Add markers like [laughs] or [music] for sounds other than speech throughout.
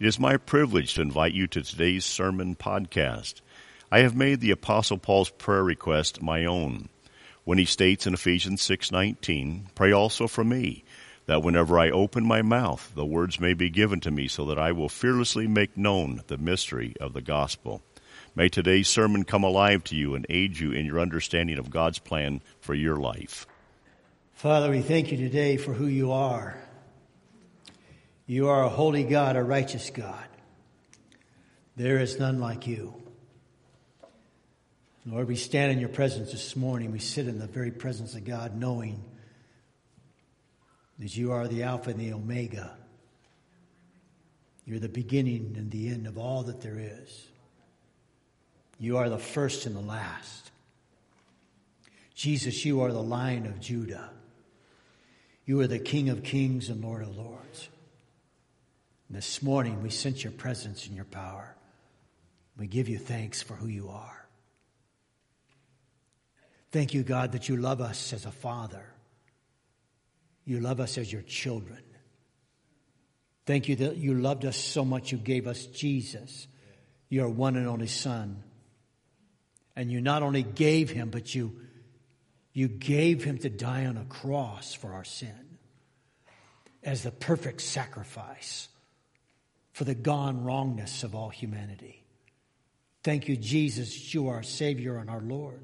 It is my privilege to invite you to today's sermon podcast. I have made the apostle Paul's prayer request my own when he states in Ephesians 6:19, "Pray also for me, that whenever I open my mouth, the words may be given to me so that I will fearlessly make known the mystery of the gospel." May today's sermon come alive to you and aid you in your understanding of God's plan for your life. Father, we thank you today for who you are. You are a holy God, a righteous God. There is none like you. Lord, we stand in your presence this morning. We sit in the very presence of God, knowing that you are the Alpha and the Omega. You're the beginning and the end of all that there is. You are the first and the last. Jesus, you are the Lion of Judah. You are the King of kings and Lord of lords. This morning, we sense your presence and your power. We give you thanks for who you are. Thank you, God, that you love us as a father. You love us as your children. Thank you that you loved us so much you gave us Jesus, your one and only Son. And you not only gave him, but you, you gave him to die on a cross for our sin as the perfect sacrifice for the gone wrongness of all humanity. Thank you, Jesus, you are our Savior and our Lord,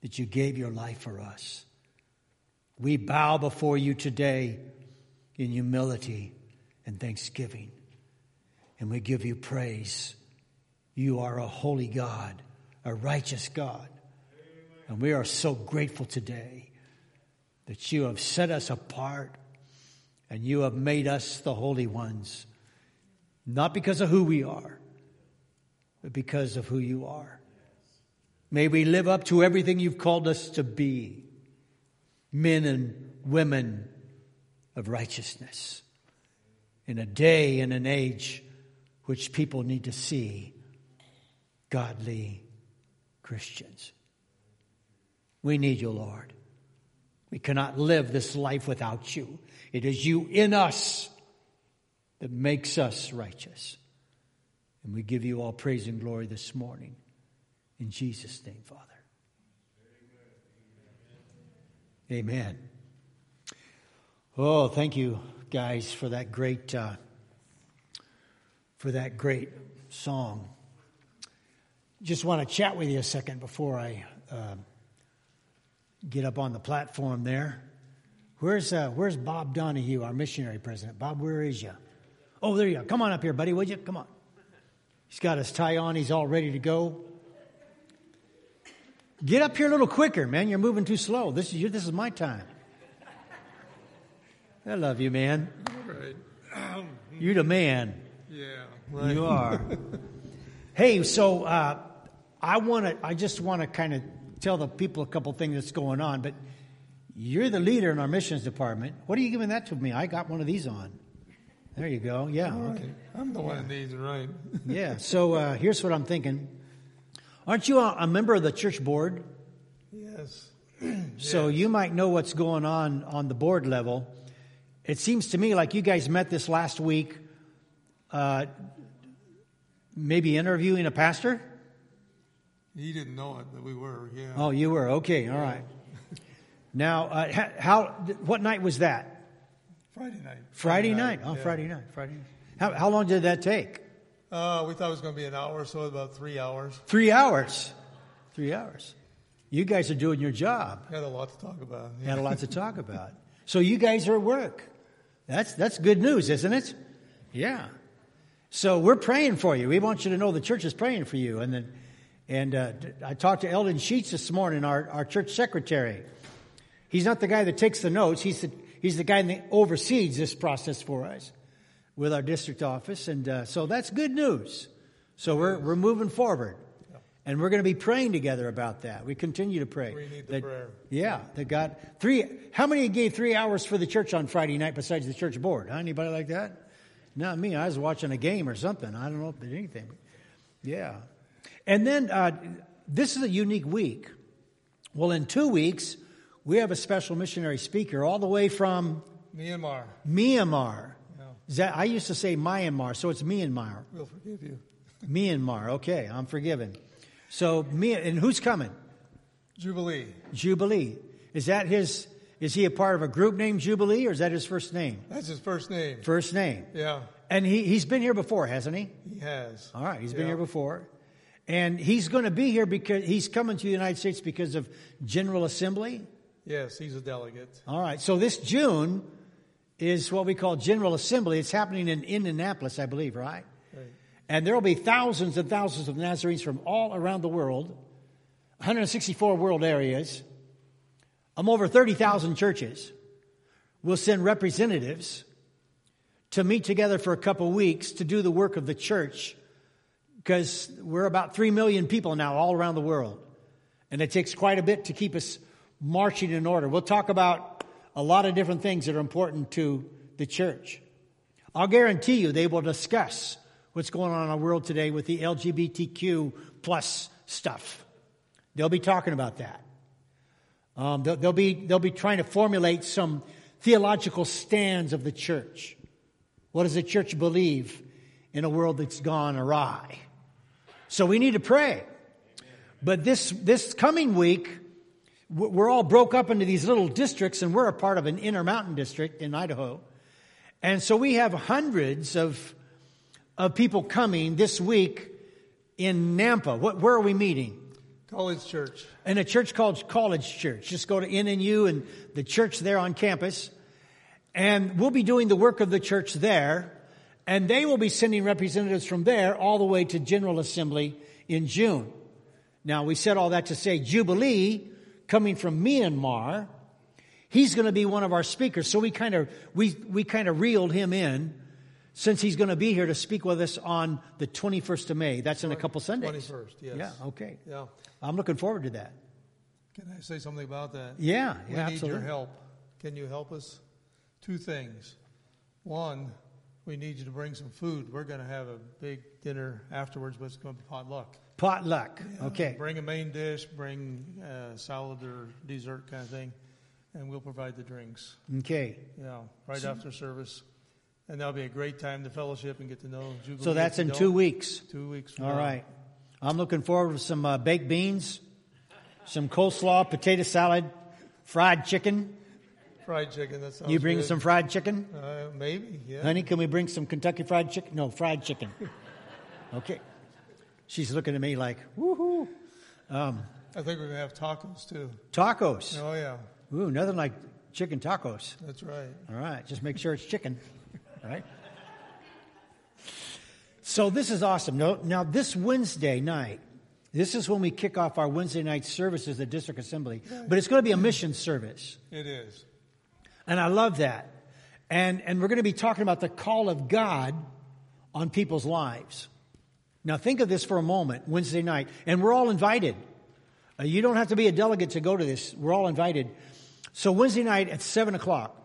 that you gave your life for us. We bow before you today in humility and thanksgiving, and we give you praise. You are a holy God a righteous God. And we are so grateful today that you have set us apart and you have made us the holy ones, not because of who we are, but because of who you are. May we live up to everything you've called us to be men and women of righteousness in a day and an age which people need to see godly Christians. We need you, Lord. We cannot live this life without you. It is you in us that makes us righteous. And we give you all praise and glory this morning. In Jesus' name, Father. Amen. Oh, thank you, guys, for that great, uh, for that great song just want to chat with you a second before I uh, get up on the platform there. Where's, uh, where's Bob Donahue, our missionary president? Bob, where is you? Oh, there you are. Come on up here, buddy, would you? Come on. He's got his tie on. He's all ready to go. Get up here a little quicker, man. You're moving too slow. This is, your, this is my time. I love you, man. All right. You're the man. Yeah, right. You are. [laughs] hey, so uh, I want to. I just want to kind of tell the people a couple things that's going on. But you're the leader in our missions department. What are you giving that to me? I got one of these on. There you go. Yeah. Okay. I'm the one that needs it right. [laughs] yeah. So uh, here's what I'm thinking. Aren't you a, a member of the church board? Yes. [clears throat] So you might know what's going on on the board level. It seems to me like you guys met this last week, uh, maybe interviewing a pastor. He didn't know it, but we were, yeah. Oh, you were okay. All right. now, uh, how? What night was that? Friday night. Friday, night. Oh, yeah. Friday night. Friday. Night. How, how long did that take? Uh, we thought it was going to be an hour, or so about three hours. Three hours. Three hours. You guys are doing your job. Had a lot to talk about. Yeah. Had a lot to talk about. So you guys are at work. That's that's good news, isn't it? Yeah. So we're praying for you. We want you to know the church is praying for you, and then and uh, I talked to Eldon Sheets this morning, our, our church secretary. He's not the guy that takes the notes. He's the, he's the guy that oversees this process for us with our district office. And uh, so that's good news. So we're, we're moving forward. And we're going to be praying together about that. We continue to pray. We need the that, prayer. Yeah, that God three. How many gave three hours for the church on Friday night besides the church board? Huh? Anybody like that? Not me. I was watching a game or something. I don't know if there's anything. Yeah. And then uh, this is a unique week. Well, in two weeks, we have a special missionary speaker all the way from Myanmar. Myanmar. Yeah. Is that I used to say Myanmar, so it's Myanmar. We'll forgive you. [laughs] Myanmar. Okay, I'm forgiven. So and who's coming? Jubilee. Jubilee. Is that his? Is he a part of a group named Jubilee, or is that his first name? That's his first name. First name. Yeah, And he he's been here before, hasn't he? he has. All right, he's been here before. And he's going to be here because he's coming to the United States because of General Assembly. Yes, he's a delegate. All right, so this June is what we call General Assembly. It's happening in Indianapolis, I believe, right? Right. And there will be thousands and thousands of Nazarenes from all around the world, 164 world areas, um, over 30,000 churches. We'll send representatives to meet together for a couple weeks to do the work of the church because we're about 3 million people now all around the world. And it takes quite a bit to keep us marching in order. We'll talk about a lot of different things that are important to the church. I'll guarantee you they will discuss what's going on in our world today with the LGBTQ plus stuff. They'll be talking about that. Um, they'll, they'll be, they'll be trying to formulate some theological stands of the church. What does the church believe in a world that's gone awry? So we need to pray. But this, this coming week, we're all broke up into these little districts, and we're a part of an Intermountain district in Idaho. And so we have hundreds of, of people coming this week in Nampa. What, where are we meeting? College Church. in a church called College Church. Just go to NNU and the church there on campus. And we'll be doing the work of the church there. And they will be sending representatives from there all the way to General Assembly in June. Now, we said all that to say Jubilee, coming from Myanmar, he's going to be one of our speakers. So we kind of, we, we kind of reeled him in since he's going to be here to speak with us on the 21st of May. That's in a couple Sundays. 21st, yes. Yeah, okay. Yeah. I'm looking forward to that. Can I say something about that? Yeah, We yeah, need absolutely. your help. Can you help us? Two things. One, we need you to bring some food. We're going to have a big dinner afterwards, but it's going to be potluck. Potluck. Okay. Bring a main dish, bring uh, salad or dessert kind of thing, and we'll provide the drinks. Okay. Yeah, right after service. And that'll be a great time to fellowship and get to know Jubilee. So that's in two weeks. Two weeks All now. right. I'm looking forward to some uh, baked beans, some coleslaw, potato salad, fried chicken. Fried chicken, that sounds You bring good. some fried chicken? Uh, maybe, yeah. Honey, can we bring some Kentucky fried chicken? No, fried chicken. [laughs] Okay. She's looking at me like, woohoo. Um, I think we're going to have tacos too. tacos. Oh, yeah, Ooh, nothing like chicken tacos. that's right. All right, just make sure it's chicken. All [laughs] right. So this is awesome. Now, now this Wednesday night, this is when we kick off our Wednesday night services at District Assembly. But it's going to be a mission service. It is. And I love that. And, and we're going to be talking about the call of God on people's lives. Now, think of this for a moment, Wednesday night. And we're all invited. Uh, you don't have to be a delegate to go to this. We're all invited. So, Wednesday night at 7 o'clock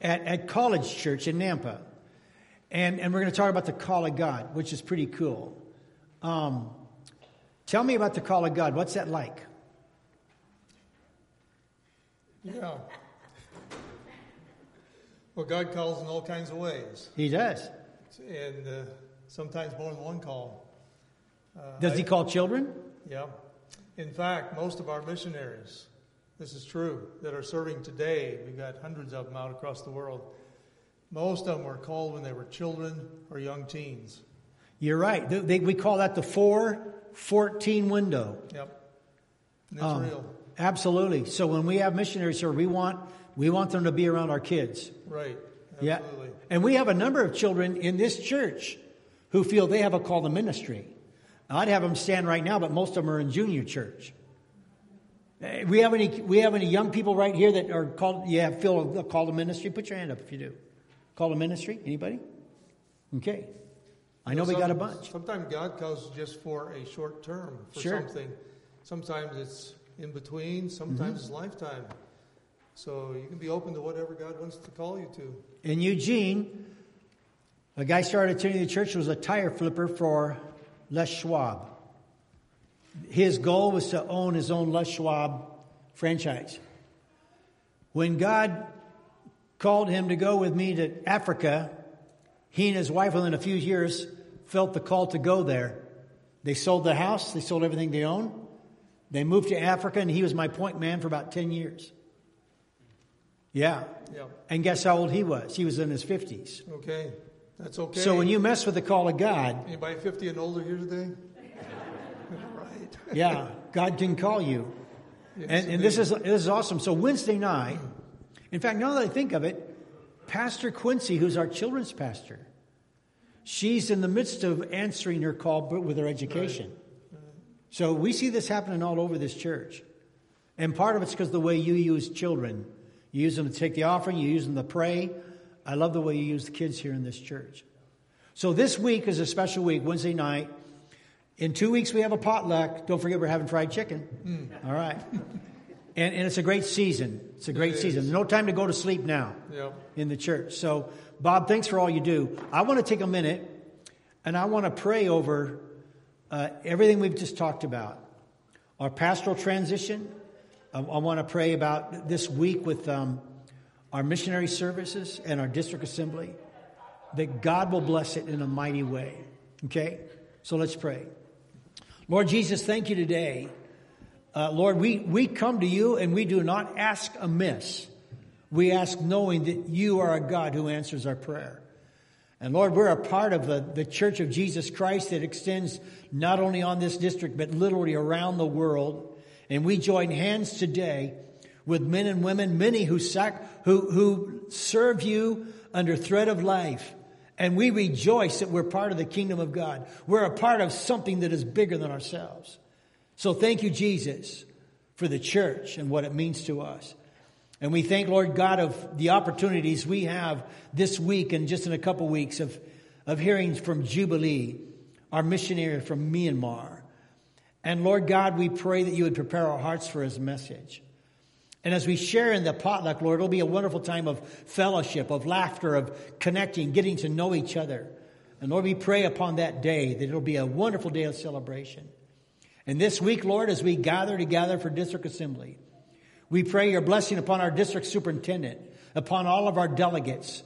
at, at College Church in Nampa. And, and we're going to talk about the call of God, which is pretty cool. Um, tell me about the call of God. What's that like? Yeah. Well, God calls in all kinds of ways, He does. and uh, sometimes more than one call. Does He call children? Yeah. In fact, most of our missionaries, this is true, that are serving today, we've got hundreds of them out across the world. Most of them were called when they were children or young teens. You're right. They, they- we call that the 414 window. Yep. And it's Um, real. Absolutely. So when we have missionaries here, we want we want them to be around our kids. Right. Yeah. Absolutely. And we have a number of children in this church who feel they have a call to ministry. I'd have them stand right now, but most of them are in junior church. Eh, We have any we have any young people right here that are called yeah, feel a call to ministry? Put your hand up if you do. Call to ministry? Anybody? Okay. I know we got a bunch. Sometimes God calls just for a short term, for Sure. something. Sometimes it's in between, sometimes Mm-hmm. it's lifetime. So you can be open to whatever God wants to call you to. In Eugene, a guy started attending the church was a tire flipper for Les Schwab. His goal was to own his own Les Schwab franchise. When God called him to go with me to Africa He and his wife, within a few years, felt the call to go there. They sold the house, they sold everything they owned. They moved to Africa, and he was my point man for about 10 years. Yeah. Yeah. And guess how old he was? He was in his 50s. Okay. That's okay. So when you mess with the call of God, Anybody 50 and older here today? [laughs] right. yeah, God can call you. Yes, And, and this is this is awesome. So Wednesday night, in fact, now that I think of it, Pastor Quincy, who's our children's pastor, she's in the midst of answering her call with her education. So we see this happening all over this church. And part of it's because the way you use children. You use them to take the offering, you use them to pray. I love the way you use the kids here in this church. So this week is a special week, Wednesday night. In two weeks, we have a potluck. Don't forget, we're having fried chicken. All right. And, and it's a great season. It's a great It season. is. No time to go to sleep now Yep. in the church. So, Bob, thanks for all you do. I want to take a minute and I want to pray over uh, everything we've just talked about. Our pastoral transition. I, I want to pray about this week with um, our missionary services and our district assembly. That God will bless it in a mighty way. Okay? So let's pray. Lord Jesus, thank you today. Uh, Lord, we, we come to you and we do not ask amiss. We ask knowing that you are a God who answers our prayer. And Lord, we're a part of the, the Church of Jesus Christ that extends not only on this district, but literally around the world. And we join hands today with men and women, many who, sac- who, who serve you under threat of life. And we rejoice that we're part of the kingdom of God. We're a part of something that is bigger than ourselves. So thank you, Jesus, for the church and what it means to us. And we thank, Lord God, of the opportunities we have this week and just in a couple weeks of, of hearing from Jubilee, our missionary from Myanmar. And Lord God, we pray that you would prepare our hearts for his message. And as we share in the potluck, Lord, it'll be a wonderful time of fellowship, of laughter, of connecting, getting to know each other. And Lord, we pray upon that day that it'll be a wonderful day of celebration. And this week, Lord, as we gather together for district assembly, we pray your blessing upon our district superintendent, upon all of our delegates,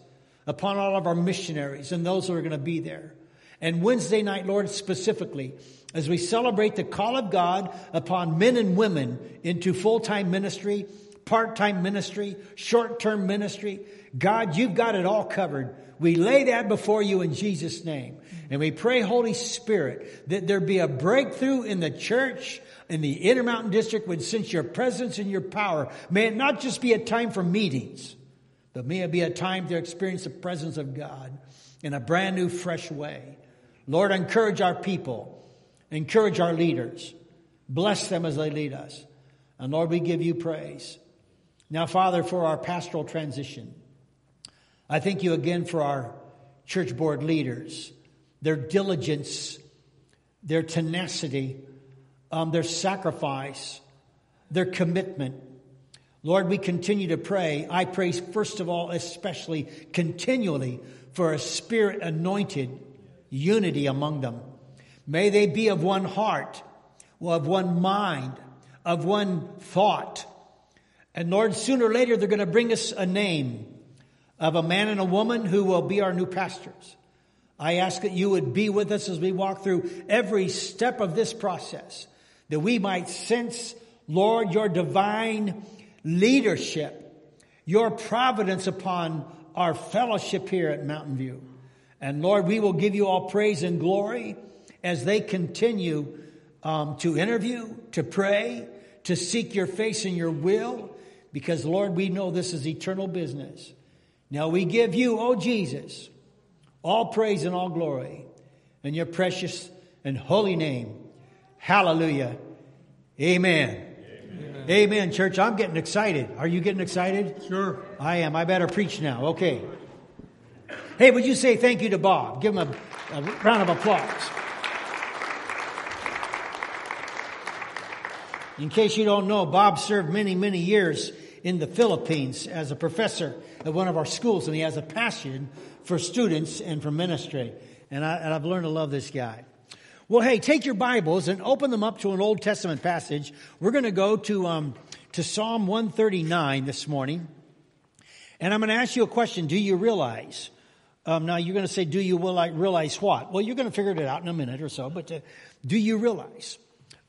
upon all of our missionaries and those who are going to be there. And Wednesday night, Lord, specifically, as we celebrate the call of God upon men and women into full-time ministry, part-time ministry, short-term ministry, God, you've got it all covered. We lay that before you in Jesus' name. And we pray, Holy Spirit, that there be a breakthrough in the church, in the Intermountain District, when since your presence and your power, may it not just be a time for meetings, but may it be a time to experience the presence of God in a brand new, fresh way. Lord, encourage our people, encourage our leaders, bless them as they lead us. And Lord, we give you praise. Now, Father, for our pastoral transition, I thank you again for our church board leaders, their diligence, their tenacity, um, their sacrifice, their commitment. Lord, we continue to pray. I pray, first of all, especially continually for a spirit anointed unity among them. May they be of one heart, of one mind, of one thought. And Lord, sooner or later, they're going to bring us a name of a man and a woman who will be our new pastors. I ask that you would be with us as we walk through every step of this process, that we might sense, Lord, your divine leadership, your providence upon our fellowship here at Mountain View. And Lord, we will give you all praise and glory as they continue um, to interview, to pray, to seek your face and your will, because Lord, we know this is eternal business. Now we give you, oh Jesus, all praise and all glory in your precious and holy name. Hallelujah. Amen. Amen. Amen, church. I'm getting excited. Are you getting excited? Sure. I am. I better preach now. Okay. Hey, would you say thank you to Bob? Give him a, a round of applause. In case you don't know, Bob served many, many years in the Philippines as a professor at one of our schools, and he has a passion for students and for ministry. And, I, I've learned to love this guy. Well, hey, take your Bibles and open them up to an Old Testament passage. We're going to go to, um, to Psalm 139 this morning. And I'm going to ask you a question. Do you realize Um, now you're going to say, do you realize what? Well, you're going to figure it out in a minute or so, but uh, do you realize?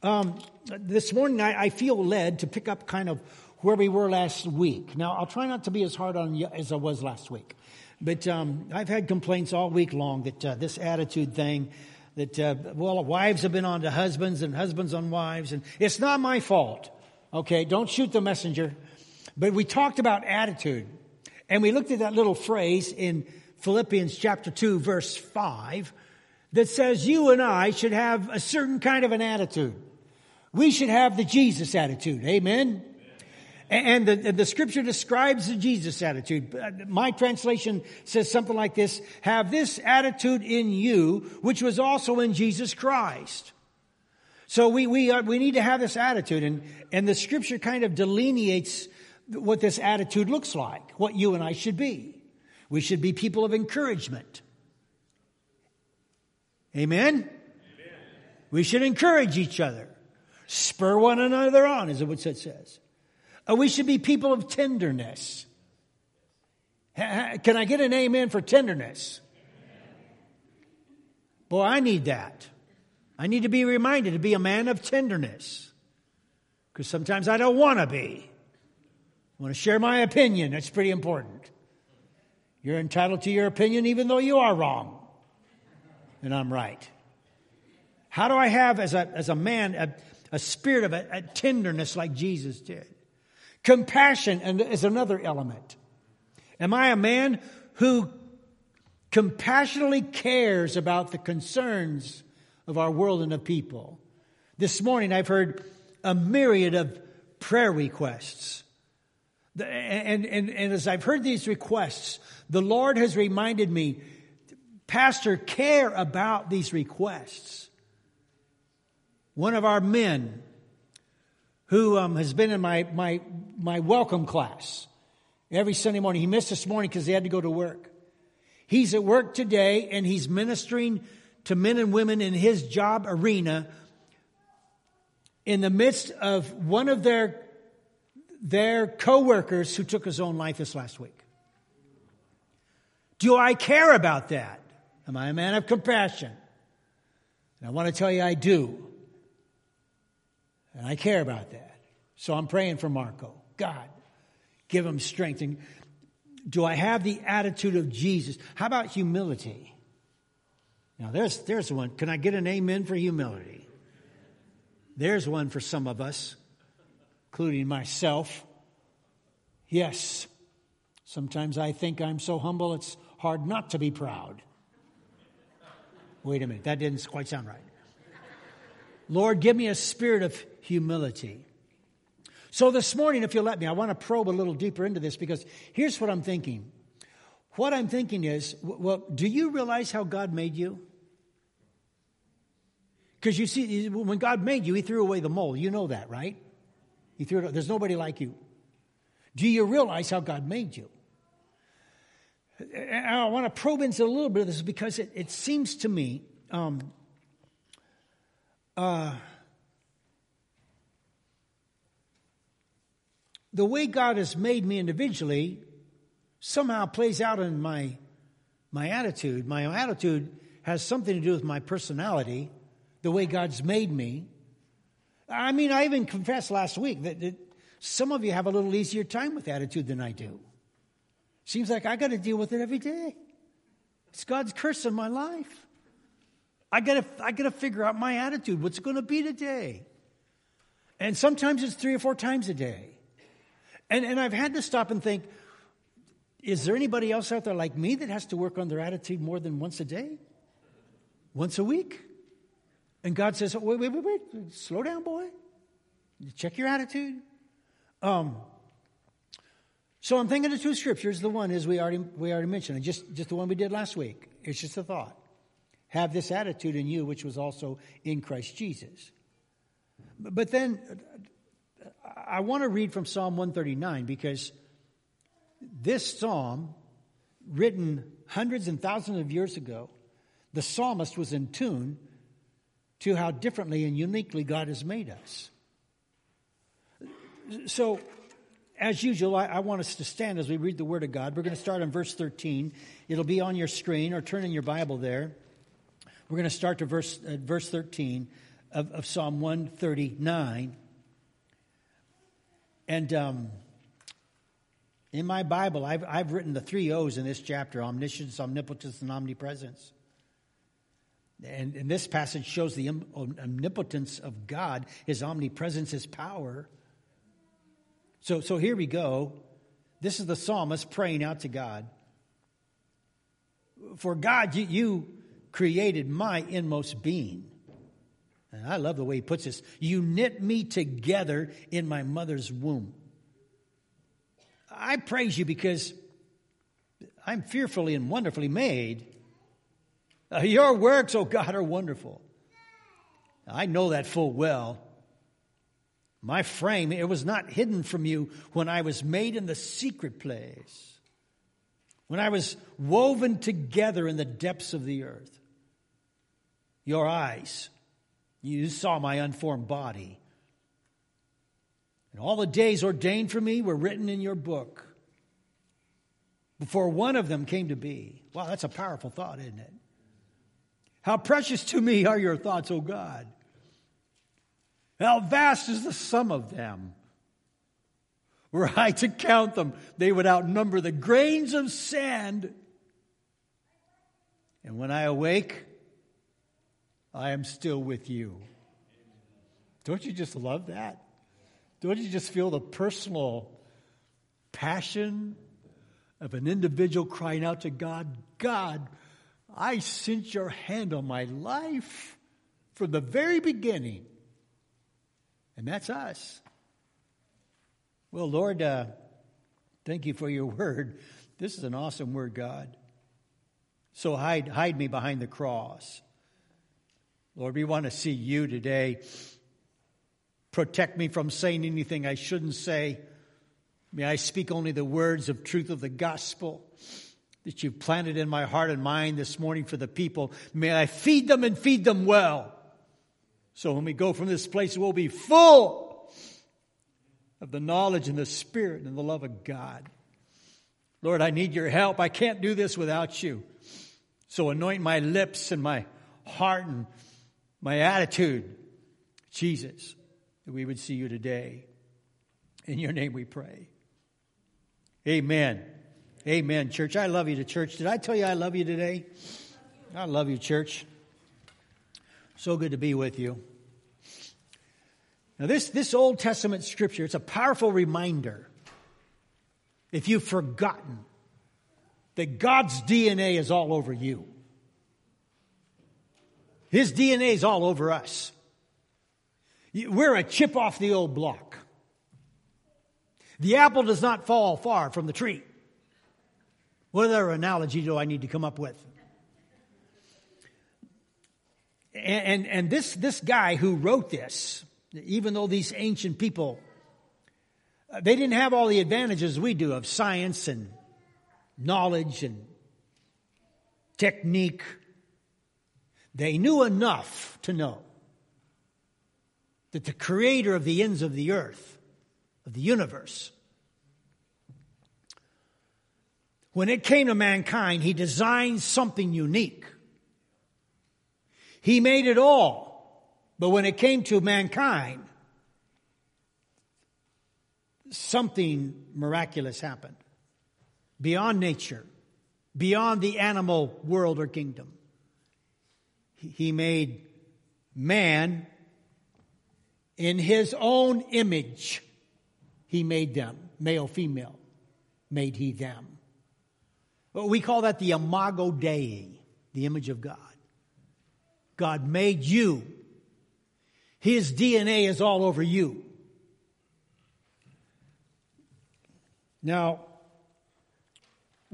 Um, this morning I, I, feel led to pick up kind of where we were last week. Now I'll try not to be as hard on you as I was last week, but um, I've had complaints all week long that uh, this attitude thing, that uh, well, wives have been on to husbands and husbands on wives, and it's not my fault. Okay, don't shoot the messenger. But we talked about attitude, and we looked at that little phrase in Philippians chapter 2 verse 5 that says you and I should have a certain kind of an attitude. We should have the Jesus attitude. Amen. And the, the, scripture describes the Jesus attitude. Uh, my translation says something like this, have this attitude in you, which was also in Jesus Christ. So we, we, are, we need to have this attitude and, and the scripture kind of delineates what this attitude looks like, what you and I should be. We should be people of encouragement. Amen? Amen? We should encourage each other. Spur one another on, is what it says. Uh, we should be people of tenderness. Can I get an amen for tenderness? Boy, I need that. I need to be reminded to be a man of tenderness. Because sometimes I don't want to be. I want to share my opinion. That's pretty important. You're entitled to your opinion even though you are wrong. And I'm right. How do I have, as a, as a man, a, a spirit of a, a tenderness like Jesus did? Compassion is another element. Am I a man who compassionately cares about the concerns of our world and of people? This morning I've heard a myriad of prayer requests. And, and, and as I've heard these requests, the Lord has reminded me, Pastor, care about these requests. One of our men who um, has been in my, my, my welcome class every Sunday morning, he missed this morning because he had to go to work. He's at work today and he's ministering to men and women in his job arena in the midst of one of their, their co-workers who took his own life this last week. Do I care about that? Am I a man of compassion? And I want to tell you I do. And I care about that. So I'm praying for Marco. God, give him strength. And do I have the attitude of Jesus? How about humility? Now there's, there's one. Can I get an amen for humility? There's one for some of us, including myself. Yes. Sometimes I think I'm so humble it's hard not to be proud. Wait a minute, that didn't quite sound right. Lord, give me a spirit of humility. So this morning, if you'll let me, I want to probe a little deeper into this because here's what I'm thinking. What I'm thinking is, well, do you realize how God made you? Because you see, when God made you, He threw away the mold. You know that, right? He threw it. There's nobody like you. Do you realize how God made you? I want to probe into a little bit of this because it, it seems to me um, uh, the way God has made me individually somehow plays out in my my attitude. My attitude has something to do with my personality, the way God's made me. I mean, I even confessed last week that, that some of you have a little easier time with attitude than I do. Seems like I got to deal with it every day. It's God's curse in my life. I got to I got to figure out my attitude. What's it going to be today? And sometimes it's three or four times a day. And and I've had to stop and think is there anybody else out there like me that has to work on their attitude more than once a day? Once a week? And God says, wait, wait, wait, wait, slow down, boy. Check your attitude. Um, so I'm thinking of two scriptures. The one is we already we already mentioned, just just the one we did last week. It's just a thought. Have this attitude in you, which was also in Christ Jesus. But then I want to read from Psalm 139 because this psalm, written hundreds and thousands of years ago, the psalmist was in tune to how differently and uniquely God has made us. So as usual, I, I, want us to stand as we read the Word of God. We're going to start on verse 13. It'll be on your screen or turn in your Bible there. We're going to start to verse, uh, verse 13 of, of, Psalm 139. And um, in my Bible, I've, I've written the three O's in this chapter omniscience, omnipotence, and omnipresence. And, and this passage shows the omnipotence of God, his omnipresence, his power. So, so here we go. This is the psalmist praying out to God. For God, you, you created my inmost being. And I love the way he puts this. You knit me together in my mother's womb. I praise you because I'm fearfully and wonderfully made. Uh, your works, oh God, are wonderful. I know that full well. My frame, it was not hidden from you when I was made in the secret place, when I was woven together in the depths of the earth. Your eyes, you saw my unformed body. And all the days ordained for me were written in your book before one of them came to be. Wow, that's a powerful thought, isn't it? How precious to me are your thoughts, O God. How vast is the sum of them. Were I to count them, they would outnumber the grains of sand. And when I awake, I am still with you. Don't you just love that? Don't you just feel the personal passion of an individual crying out to God, God, I sense your hand on my life from the very beginning. And that's us. Well, Lord, uh, thank you for your word. This is an awesome word, God. So hide, hide me behind the cross. Lord, we want to see you today. Protect me from saying anything I shouldn't say. May I speak only the words of truth of the gospel that you've planted in my heart and mind this morning for the people. May I feed them and feed them well. So when we go from this place, we'll be full of the knowledge and the spirit and the love of God. Lord, I need your help. I can't do this without you. So anoint my lips and my heart and my attitude, Jesus, that we would see you today. In your name we pray. Amen. Amen, church. I love you to church. Did I tell you I love you today? I love you, church. So good to be with you. Now, this, this Old Testament scripture, it's a powerful reminder. If you've forgotten that God's DNA is all over you, His DNA is all over us. We're a chip off the old block. The apple does not fall far from the tree. What other analogy do I need to come up with? And, and, and this, this guy who wrote this, even though these ancient people, uh, they didn't have all the advantages we do of science and knowledge and technique. They knew enough to know that the creator of the ends of the earth, of the universe, when it came to mankind, he designed something unique. He made it all. But when it came to mankind, something miraculous happened. Beyond nature, beyond the animal world or kingdom. He made man in his own image. He made them, male, female, made he them. We call that the imago Dei, the image of God. God made you. His DNA is all over you. Now,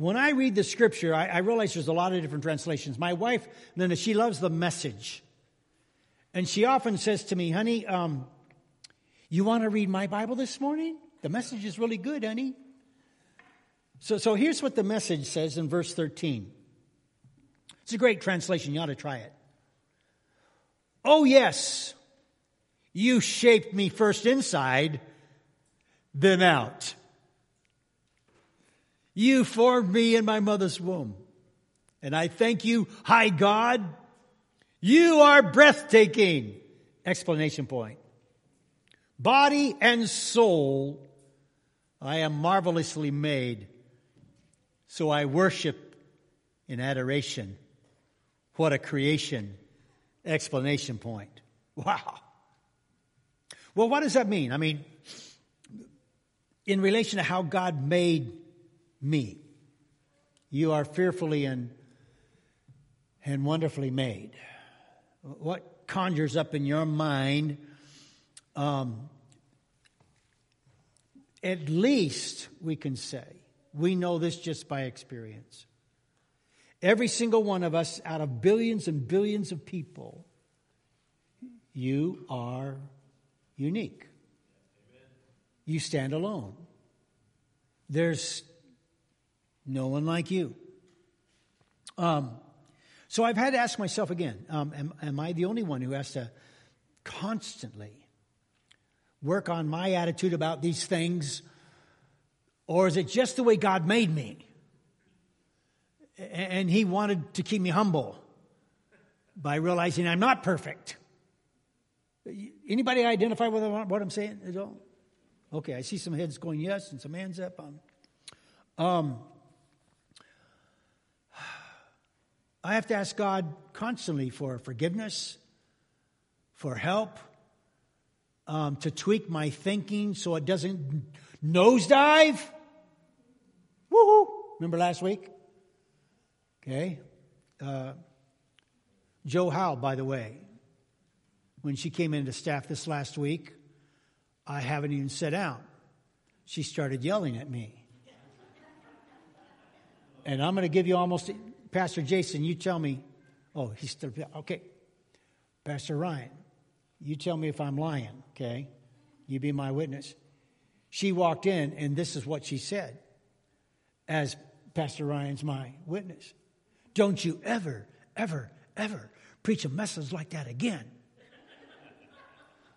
when I read the scripture, I, I, realize there's a lot of different translations. My wife, Linda, she loves the message. And she often says to me, honey, um, you want to read my Bible this morning? The message is really good, honey. So, so here's what the message says in verse 13. It's a great translation. You ought to try it. Oh, yes, you shaped me first inside, then out. You formed me in my mother's womb. And I thank you, high God. You are breathtaking. Explanation point. Body and soul, I am marvelously made. So I worship in adoration. What a creation. Explanation point. Wow. Well, what does that mean? I mean, in relation to how God made me, you are fearfully and, and wonderfully made. What conjures up in your mind? Um, at least we can say, we know this just by experience. Every single one of us, out of billions and billions of people, you are unique. You stand alone. There's no one like you. Um, so I've had to ask myself again um, am, am I the only one who has to constantly work on my attitude about these things? Or is it just the way God made me? And He wanted to keep me humble by realizing I'm not perfect. Anybody identify with what I'm saying at all? Okay, I see some heads going yes and some hands up. Um, um, I have to ask God constantly for forgiveness, for help, um, to tweak my thinking so it doesn't nosedive. Woohoo! Remember last week? Okay. Uh, Joe Howe, by the way, when she came into staff this last week, I haven't even sat down. She started yelling at me. And I'm going to give you almost, Pastor Jason, you tell me, oh, he's still, okay. Pastor Ryan, you tell me if I'm lying, okay? You be my witness. She walked in, and this is what she said, as Pastor Ryan's my witness. Don't you ever, ever, ever preach a message like that again.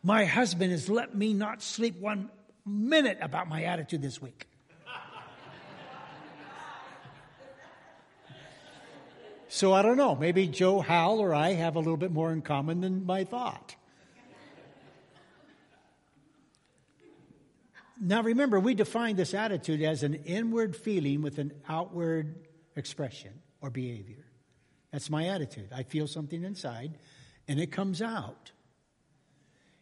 My husband has let me not sleep one minute about my attitude this week. So I don't know. Maybe Joe Howell or I have a little bit more in common than my thought. Now remember, we define this attitude as an inward feeling with an outward expression or behavior. That's my attitude. I feel something inside and it comes out.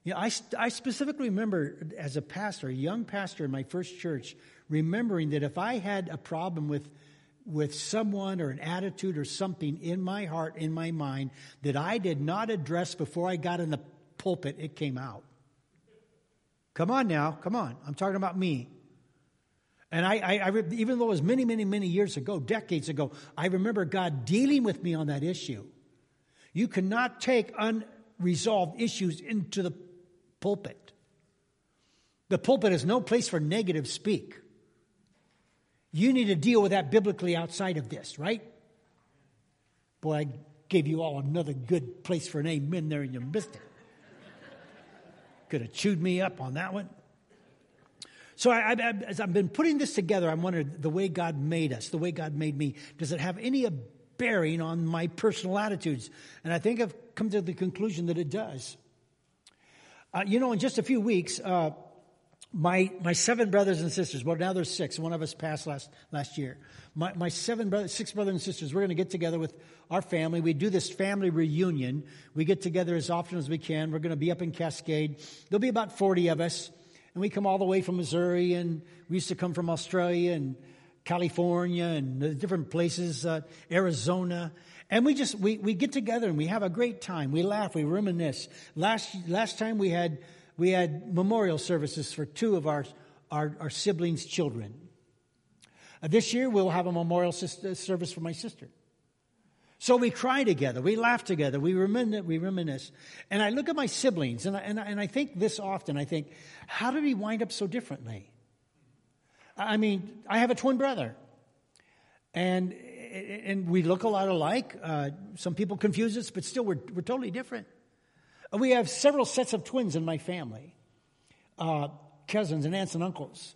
You know, I, I specifically remember as a pastor, a young pastor in my first church, remembering that if I had a problem with, with someone or an attitude or something in my heart, in my mind, that I did not address before I got in the pulpit, it came out. Come on now, come on. I'm talking about me. And I, I, I, even though it was many, many, many years ago, decades ago, I remember God dealing with me on that issue. You cannot take unresolved issues into the pulpit. The pulpit is no place for negative speak. You need to deal with that biblically outside of this, right? Boy, I gave you all another good place for an amen there and you missed it. Could have chewed me up on that one. So, I, I, as I've been putting this together, I'm wondering the way God made us, the way God made me, does it have any bearing on my personal attitudes? And I think I've come to the conclusion that it does. Uh, you know, in just a few weeks, uh, my, my seven brothers and sisters, well, now there's six. One of us passed last, last year. My, my seven brothers, six brothers and sisters, we're going to get together with our family. We do this family reunion. We get together as often as we can. We're going to be up in Cascade. There'll be about 40 of us. And we come all the way from Missouri, and we used to come from Australia and California and different places, uh, Arizona. And we just, we, we get together and we have a great time. We laugh, we reminisce. Last, last time we had, we had memorial services for two of our, our, our siblings' children. Uh, this year we'll have a memorial uh, service for my sister. So we cry together, we laugh together, we reminisce, we reminisce. And I look at my siblings, and I, and, I, and I think this often I think, how did we wind up so differently? I mean, I have a twin brother. And and we look a lot alike. Uh, some people confuse us, but still, we're, we're totally different. We have several sets of twins in my family uh, cousins and aunts and uncles.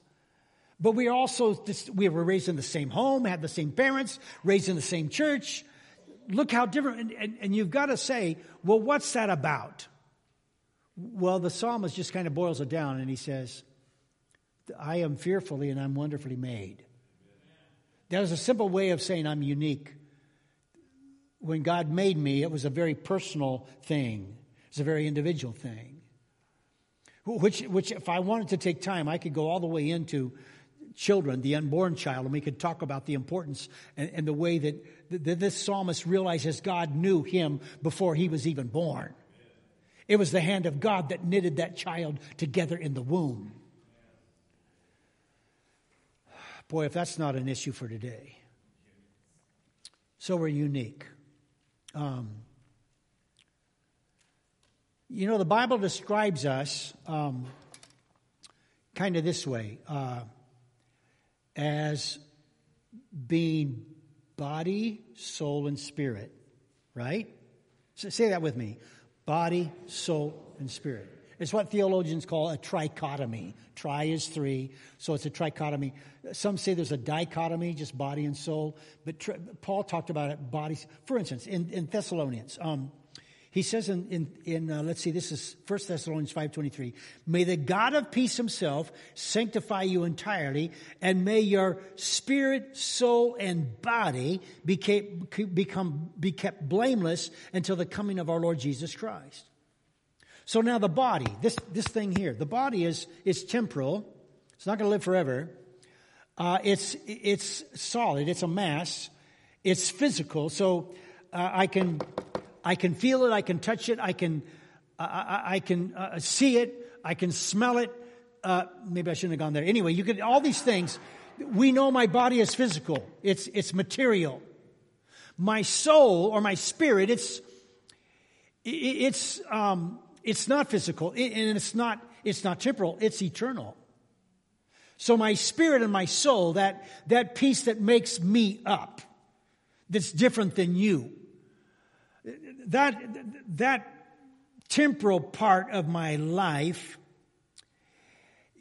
But we also, we were raised in the same home, had the same parents, raised in the same church. Look how different, and, and, and you've got to say, well, what's that about? Well, the psalmist just kind of boils it down and he says, I am fearfully and I'm wonderfully made. That is a simple way of saying I'm unique. When God made me, it was a very personal thing, it's a very individual thing. Which, which, if I wanted to take time, I could go all the way into children, the unborn child, and we could talk about the importance and, and the way that, that this psalmist realizes God knew him before he was even born. It was the hand of God that knitted that child together in the womb. Boy, if that's not an issue for today. So we're unique. Um, you know, the Bible describes us um, kind of this way uh, as being body, soul, and spirit, right? So say that with me body, soul, and spirit. It's what theologians call a trichotomy. Tri is three, so it's a trichotomy. Some say there's a dichotomy, just body and soul, but tri- Paul talked about it, bodies. For instance, in, in Thessalonians, um, he says in, in, in uh, let's see, this is 1 Thessalonians 5.23, May the God of peace himself sanctify you entirely, and may your spirit, soul, and body be kept, become, be kept blameless until the coming of our Lord Jesus Christ. So now the body, this, this thing here, the body is, is temporal. It's not going to live forever. Uh, it's, it's solid. It's a mass. It's physical. So uh, I can, I can feel it. I can touch it. I can, I, I can uh, see it. I can smell it. Uh, maybe I shouldn't have gone there. Anyway, you can, all these things. We know my body is physical. It's, it's material. My soul or my spirit, it's, it's, um, it's not physical and it's not, it's not temporal, it's eternal. So my spirit and my soul, that, that piece that makes me up, that's different than you, that, that temporal part of my life,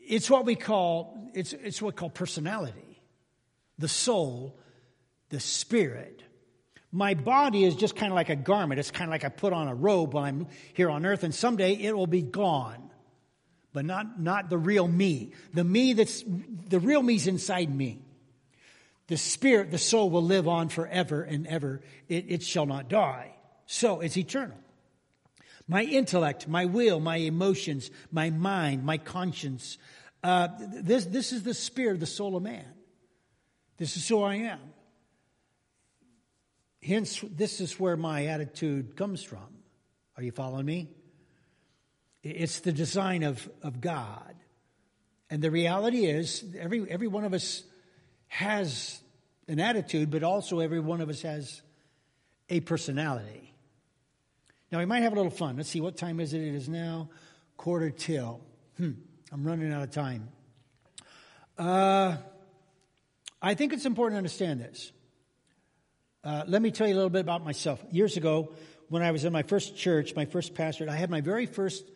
it's what we call, it's, it's what we call personality. The soul, the spirit, my body is just kind of like a garment. It's kind of like I put on a robe while I'm here on earth, and someday it will be gone. But not, not the real me. The me that's, the real me's inside me. The spirit, the soul will live on forever and ever. It, it shall not die. So it's eternal. My intellect, my will, my emotions, my mind, my conscience. Uh, this, this is the spirit, the soul of man. This is who I am. Hence, this is where my attitude comes from. Are you following me? It's the design of, of God. And the reality is, every, every one of us has an attitude, but also every one of us has a personality. Now, we might have a little fun. Let's see, what time is it? It is now quarter till. Hmm, I'm running out of time. Uh, I think it's important to understand this. Uh, let me tell you a little bit about myself. Years ago, when I was in my first church, my first pastorate, I had my very first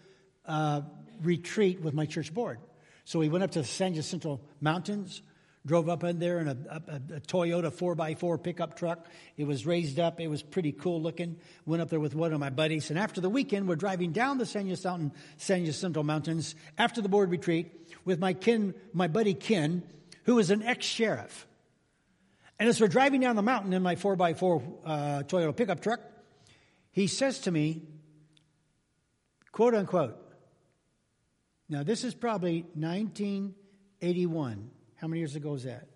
uh, retreat with my church board. So we went up to the San Jacinto Mountains, drove up in there in a, a, a, Toyota 4x4 pickup truck. It was raised up. It was pretty cool looking. Went up there with one of my buddies. And after the weekend, we're driving down the San Jacinto, San Jacinto Mountains after the board retreat with my kin, my buddy Ken, who was an ex-sheriff. And as we're driving down the mountain in my 4x4 uh, Toyota pickup truck, he says to me, quote unquote, now this is probably 1981. How many years ago was that?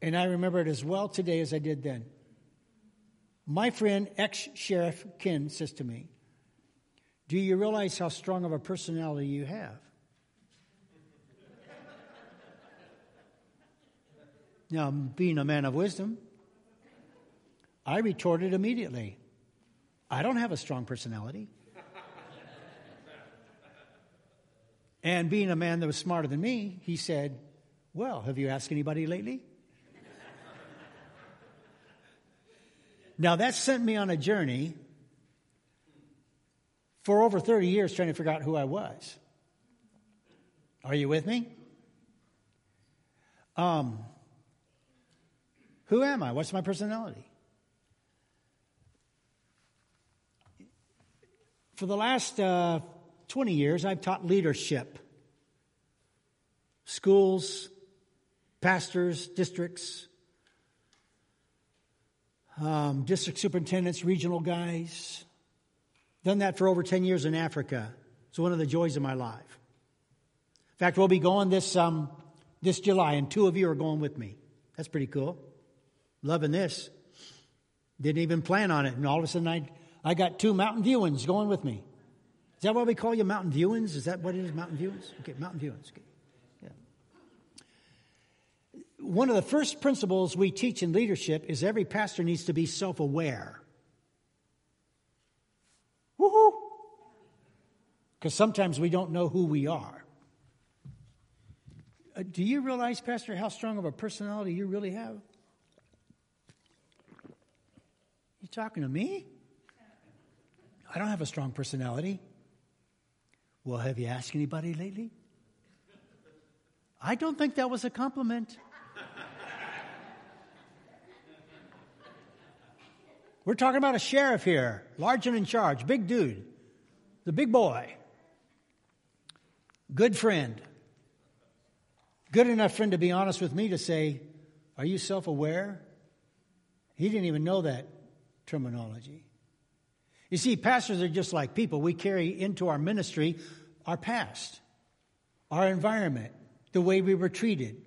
And I remember it as well today as I did then. My friend, ex Sheriff Ken, says to me, Do you realize how strong of a personality you have? [laughs] Now, being a man of wisdom, I retorted immediately I don't have a strong personality. And being a man that was smarter than me, he said, Well, have you asked anybody lately? now, that sent me on a journey for over 30 years trying to figure out who I was. Are you with me? Um, who am I? What's my personality? For the last uh, 20 years, I've taught leadership. Schools, pastors, districts, um, district superintendents, regional guys. Done that for over 10 years in Africa. It's one of the joys of my life. In fact, we'll be going this, um, this July, and two of you are going with me. That's pretty cool. Loving this. Didn't even plan on it, and all of a sudden I, I got two Mountain Viewans going with me. Is that why we call you Mountain Viewings? Is that what it is, Mountain Viewings? Okay, Mountain Viewings. Okay. Yeah. One of the first principles we teach in leadership is every pastor needs to be self aware. Woohoo! Because sometimes we don't know who we are. Uh, do you realize, Pastor, how strong of a personality you really have? You talking to me? I don't have a strong personality. Well, have you asked anybody lately? I don't think that was a compliment. We're talking about a sheriff here, large and in charge, big dude, the big boy, good friend, good enough friend to be honest with me to say, Are you self aware? He didn't even know that terminology. You see, pastors are just like people. We carry into our ministry our past, our environment, the way we were treated,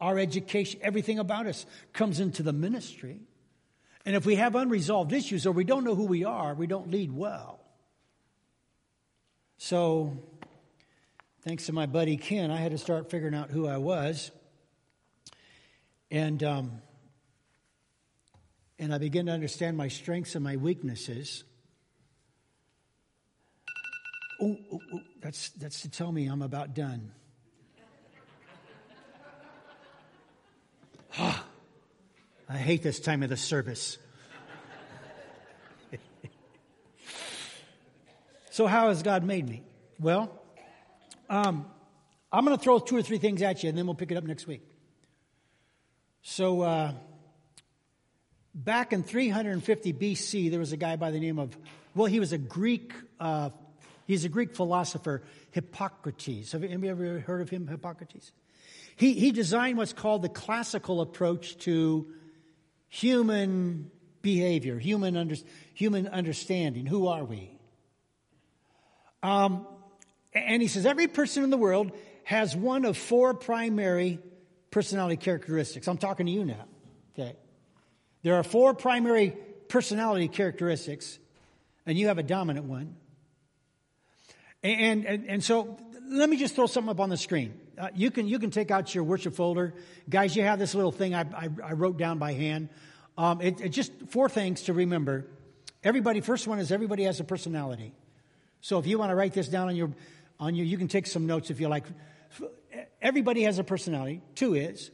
our education, everything about us comes into the ministry. And if we have unresolved issues or we don't know who we are, we don't lead well. So, thanks to my buddy Ken, I had to start figuring out who I was. And, um, and I began to understand my strengths and my weaknesses. Oh, oh, oh, that's, that's to tell me I'm about done. Ah, I hate this time of the service. so, how has God made me? Well, um, I'm going to throw two or three things at you, and then we'll pick it up next week. So, uh, back in 350 BC, there was a guy by the name of, well, he was a Greek uh, He's a Greek philosopher, Hippocrates. Have you ever heard of him, Hippocrates? He, he designed what's called the classical approach to human behavior, human, under, human understanding. Who are we? Um, and he says every person in the world has one of four primary personality characteristics. I'm talking to you now. Okay. There are four primary personality characteristics, and you have a dominant one. And, and, and so let me just throw something up on the screen. Uh, you, can, you can take out your worship folder. Guys, you have this little thing I, I, I wrote down by hand. Um, it, it just four things to remember. Everybody, first one is everybody has a personality. So if you want to write this down on your, on your, you can take some notes if you like. Everybody has a personality. Two is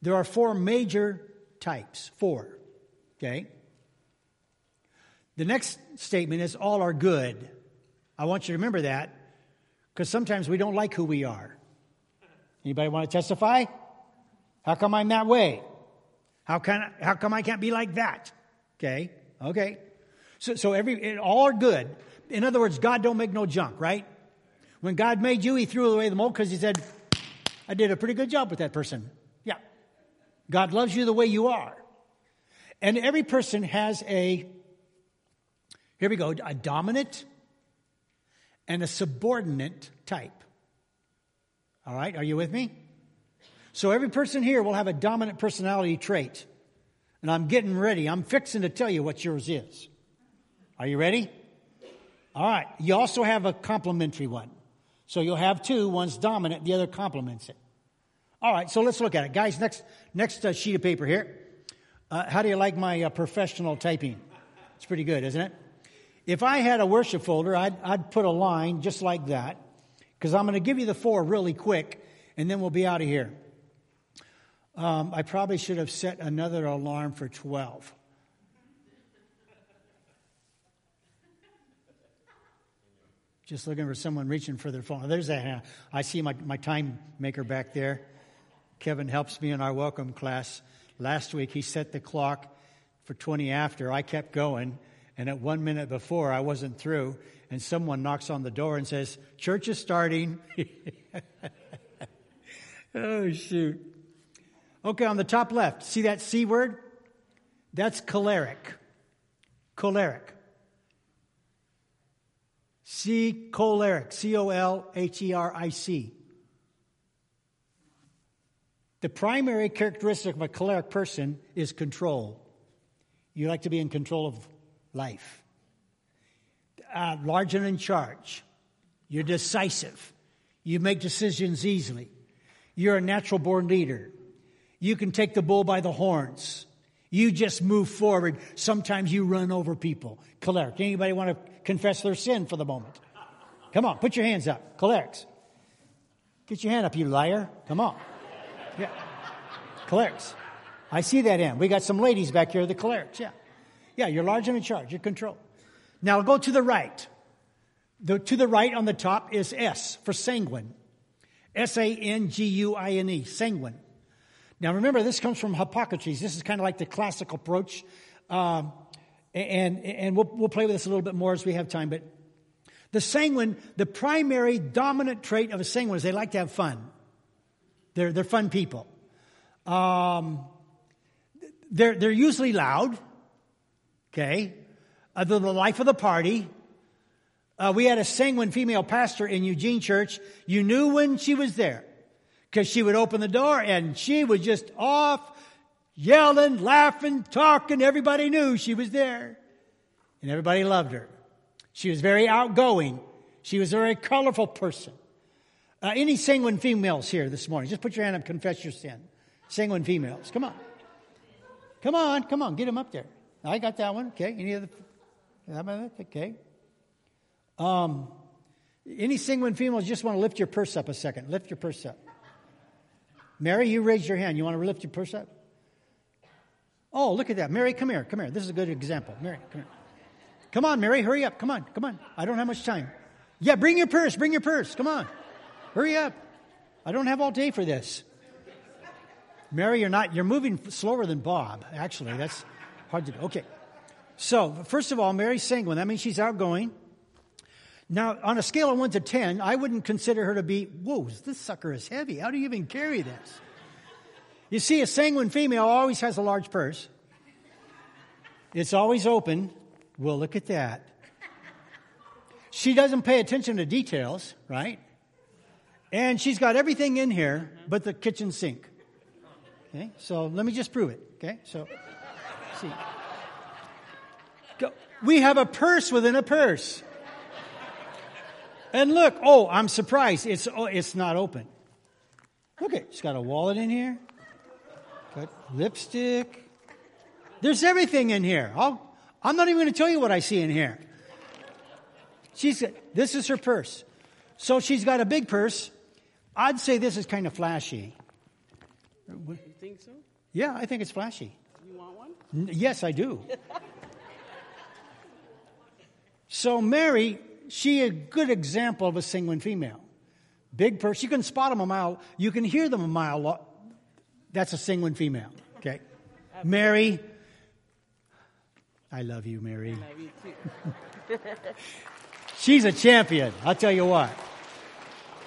there are four major types. Four. Okay? The next statement is all are good. I want you to remember that because sometimes we don't like who we are. Anybody want to testify? How come I'm that way? How, can, how come I can't be like that? Okay, okay. So, so every, all are good. In other words, God don't make no junk, right? When God made you, He threw away the mold because He said, I did a pretty good job with that person. Yeah. God loves you the way you are. And every person has a, here we go, a dominant and a subordinate type. All right, are you with me? So every person here will have a dominant personality trait. And I'm getting ready. I'm fixing to tell you what yours is. Are you ready? All right. You also have a complementary one. So you'll have two. One's dominant, the other complements it. All right. So let's look at it. Guys, next, next uh, sheet of paper here. Uh, how do you like my uh, professional typing? It's pretty good, isn't it? If I had a worship folder, I'd, I'd put a line just like that, because I'm going to give you the four really quick, and then we'll be out of here. Um, I probably should have set another alarm for 12. Just looking for someone reaching for their phone. There's that. I see my, my time maker back there. Kevin helps me in our welcome class. Last week, he set the clock for 20 after. I kept going, and at one minute before, I wasn't through, and someone knocks on the door and says, Church is starting. [laughs] oh, shoot. Okay, on the top left, see that C word? That's choleric. Choleric. C choleric. C O L H E R I C. The primary characteristic of a choleric person is control. You like to be in control of life. Uh, large and in charge. You're decisive. You make decisions easily. You're a natural born leader. You can take the bull by the horns. You just move forward. Sometimes you run over people. Choleric. Anybody want to confess their sin for the moment? Come on, put your hands up. Cholerics. Get your hand up, you liar. Come on. Yeah. Cholerics. I see that end. We got some ladies back here, the cholerics. Yeah. Yeah, you're large and in charge. You're control. Now go to the right. The, to the right on the top is S for sanguine. S A N G U I N E, sanguine. Now remember, this comes from Hippocrates. This is kind of like the classical approach. Um, and and we'll, we'll play with this a little bit more as we have time. But the sanguine, the primary dominant trait of a sanguine is they like to have fun. They're, they're fun people. Um, they're, they're usually loud. Okay. Uh, they're the life of the party. Uh, we had a sanguine female pastor in Eugene Church. You knew when she was there because she would open the door and she was just off yelling, laughing, talking. Everybody knew she was there and everybody loved her. She was very outgoing. She was a very colorful person. Uh, any sanguine females here this morning? Just put your hand up, confess your sin. Sanguine females, come on. Come on, come on, get them up there. I got that one. Okay. Any other? Okay. Um, any sanguine females just want to lift your purse up a second. Lift your purse up. Mary, you raised your hand. You want to lift your purse up? Oh, look at that. Mary, come here. Come here. This is a good example. Mary, come here. Come on, Mary, hurry up. Come on, come on. I don't have much time. Yeah, bring your purse. Bring your purse. Come on. Hurry up. I don't have all day for this. Mary, you're not, you're moving slower than Bob, actually. That's hard to do. Okay. So, first of all, Mary's sanguine. That means she's outgoing. Now, on a scale of 1 to 10, I wouldn't consider her to be, whoa, this sucker is heavy. How do you even carry this? You see, a sanguine female always has a large purse. It's always open. Well, look at that. She doesn't pay attention to details, right? And she's got everything in here but the kitchen sink. Okay, so let me just prove it. Okay, so Go. We have a purse within a purse. And look, oh, I'm surprised. It's, oh, it's not open. Look at, she's got a wallet in here. Got lipstick. There's everything in here. I'll, I'm not even going to tell you what I see in here. She's, this is her purse. So she's got a big purse. I'd say this is kind of flashy. You think so? Yeah, I think it's flashy. You want one? Yes, I do. so Mary she a good example of a sanguine female. Big purse. You can spot them a mile. You can hear them a mile. Lo- That's a sanguine female. Okay. Mary. I love you, Mary. I love you too. [laughs] She's a champion. I'll tell you what.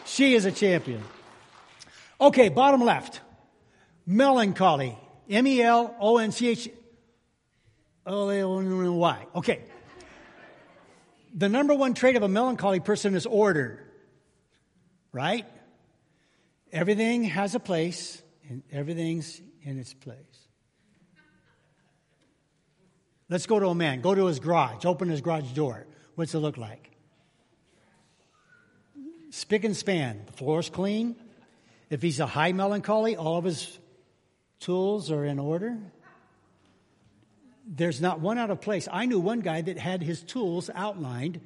She is a champion. Okay, bottom left. Melancholy. M E L O N C H O L Y. Okay the number one trait of a melancholy person is order, right? Everything has a place and everything's in its place. Let's go to a man. Go to his garage. Open his garage door. What's it look like? Spick and span. The floor's clean. If he's a high melancholy, all of his tools are in order there's not one out of place. I knew one guy that had his tools outlined,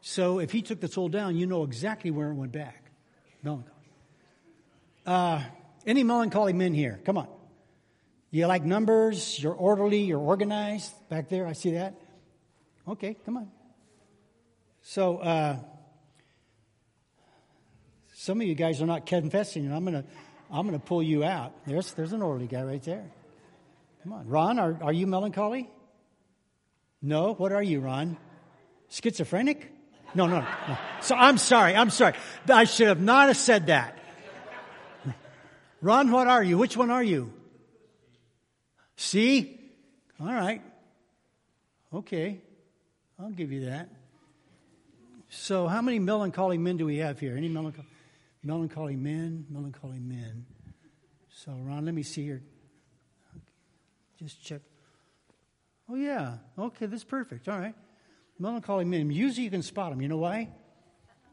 so if he took the tool down, you know exactly where it went back. Melancholy. Uh, any melancholy men here? Come on. You like numbers? You're orderly. You're organized. Back there, I see that. Okay, come on. So, uh, some of you guys are not confessing, and I'm gonna, I'm going to pull you out. There's, there's an orderly guy right there. Come on. Ron, are, are you melancholy? No? What are you, Ron? Schizophrenic? No, no, no. So I'm sorry. I'm sorry. I should have not have said that. Ron, what are you? Which one are you? See? All right. Okay. I'll give you that. So, how many melancholy men do we have here? Any melancholy, melancholy men? Melancholy men. So, Ron, let me see here. Just check. Oh, yeah. Okay, that's perfect. All right. Melancholy men. Usually you can spot them. You know why?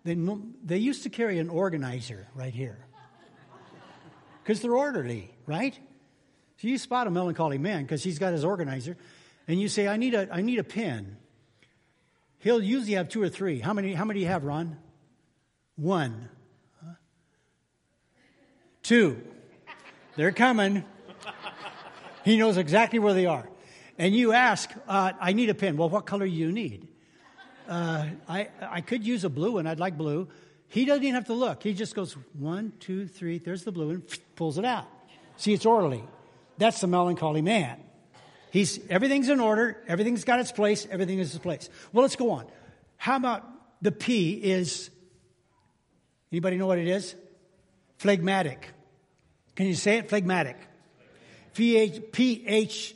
They, they used to carry an organizer right here because they're orderly, right? So you spot a melancholy man because he's got his organizer, and you say, "I need a, I need a pen." He'll usually have two or three. How many? How many do you have, Ron? One? Two. They're coming. He knows exactly where they are. And you ask, uh, I need a pen. Well, what color do you need? Uh, I, I could use a blue one. I'd like blue. He doesn't even have to look. He just goes one, two, three. There's the blue and [sniffs] pulls it out. See, it's orderly. That's the melancholy man. He's everything's in order. Everything's got its place. Everything is its place. Well, let's go on. How about the P is? Anybody know what it is? Phlegmatic. Can you say it? Phlegmatic. P H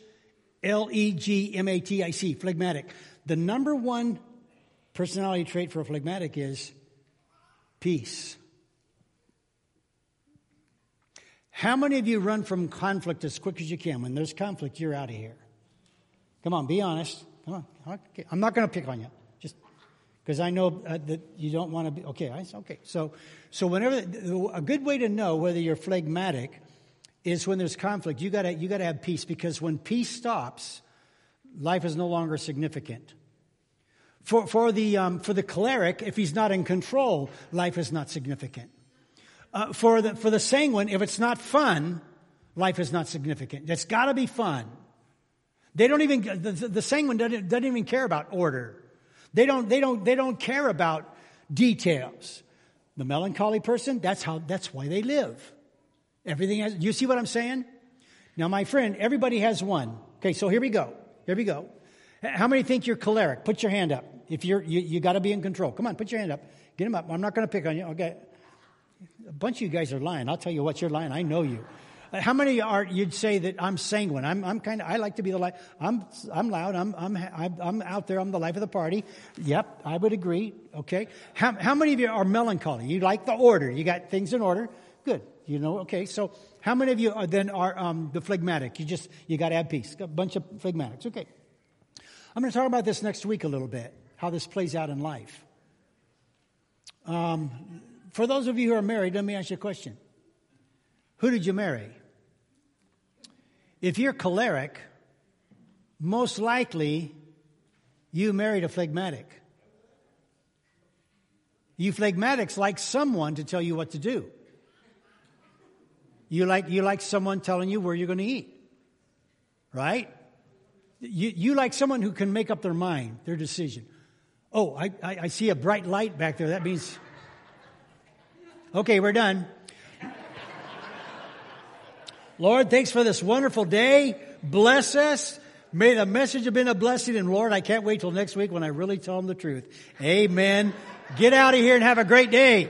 L E G M A T I C. Phlegmatic. The number one personality trait for a phlegmatic is peace. How many of you run from conflict as quick as you can? When there's conflict, you're out of here. Come on, be honest. Come on. I'm not going to pick on you. Because I know uh, that you don't want to be. Okay, I, okay. So, so whenever a good way to know whether you're phlegmatic is when there's conflict. You got to you got to have peace because when peace stops, life is no longer significant. For, for, the, um, for the choleric, if he's not in control, life is not significant. Uh, for, the, for the sanguine, if it's not fun, life is not significant. It's got to be fun. They don't even, the, the sanguine doesn't, doesn't even care about order. They don't, they, don't, they don't care about details. The melancholy person, that's how, that's why they live. Everything has, you see what I'm saying? Now, my friend, everybody has one. Okay, so here we go. Here we go. How many think you're choleric? Put your hand up. If you're, you, you got to be in control. Come on, put your hand up. Get him up. I'm not going to pick on you. Okay. A bunch of you guys are lying. I'll tell you what, you're lying. I know you. How many are you'd say that I'm sanguine? I'm, I'm kind of. I like to be the life. I'm I'm loud. I'm I'm I'm out there. I'm the life of the party. Yep, I would agree. Okay. How how many of you are melancholy? You like the order. You got things in order. Good. You know. Okay. So how many of you are, then are um, the phlegmatic? You just you got to have peace. A bunch of phlegmatics. Okay. I'm going to talk about this next week a little bit how this plays out in life. Um, for those of you who are married, let me ask you a question. Who did you marry? If you're choleric, most likely you married a phlegmatic. You phlegmatics like someone to tell you what to do. You like, you like someone telling you where you're going to eat. Right? You, you like someone who can make up their mind, their decision. Oh, I, I, I see a bright light back there. That means. Okay, we're done. Lord, thanks for this wonderful day. Bless us. May the message have been a blessing. And Lord, I can't wait till next week when I really tell them the truth. Amen. Get out of here and have a great day.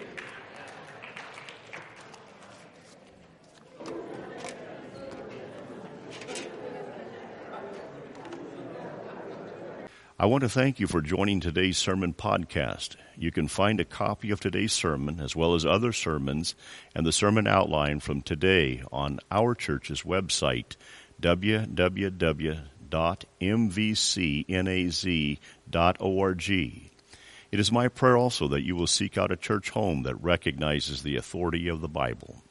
I want to thank you for joining today's sermon podcast. You can find a copy of today's sermon, as well as other sermons, and the sermon outline from today on our church's website, www.mvcnaz.org. It is my prayer also that you will seek out a church home that recognizes the authority of the Bible.